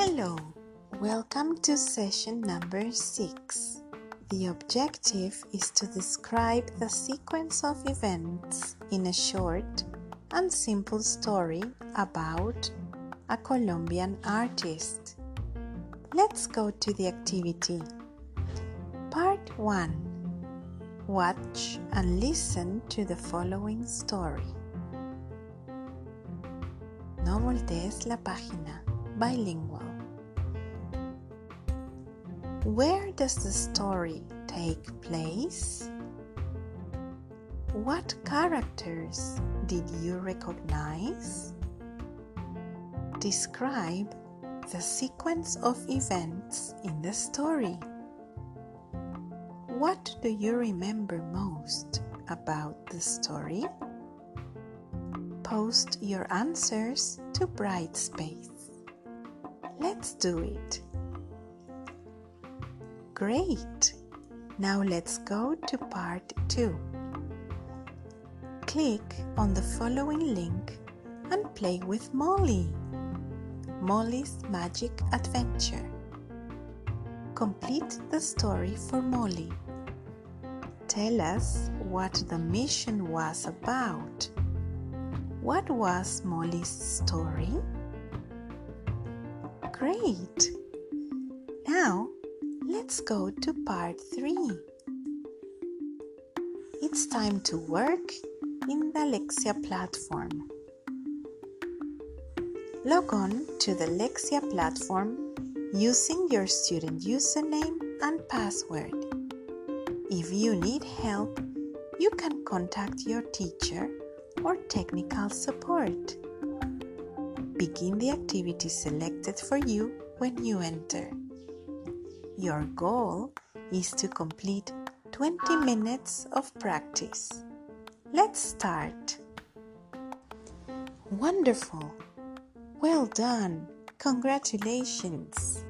Hello, welcome to session number 6. The objective is to describe the sequence of events in a short and simple story about a Colombian artist. Let's go to the activity. Part 1 Watch and listen to the following story. No voltees la página. Bilingual. Where does the story take place? What characters did you recognize? Describe the sequence of events in the story. What do you remember most about the story? Post your answers to Brightspace. Let's do it. Great! Now let's go to part 2. Click on the following link and play with Molly. Molly's Magic Adventure. Complete the story for Molly. Tell us what the mission was about. What was Molly's story? Great! Now let's go to part 3. It's time to work in the Lexia platform. Log on to the Lexia platform using your student username and password. If you need help, you can contact your teacher or technical support. Begin the activity selected for you when you enter. Your goal is to complete 20 minutes of practice. Let's start. Wonderful! Well done! Congratulations!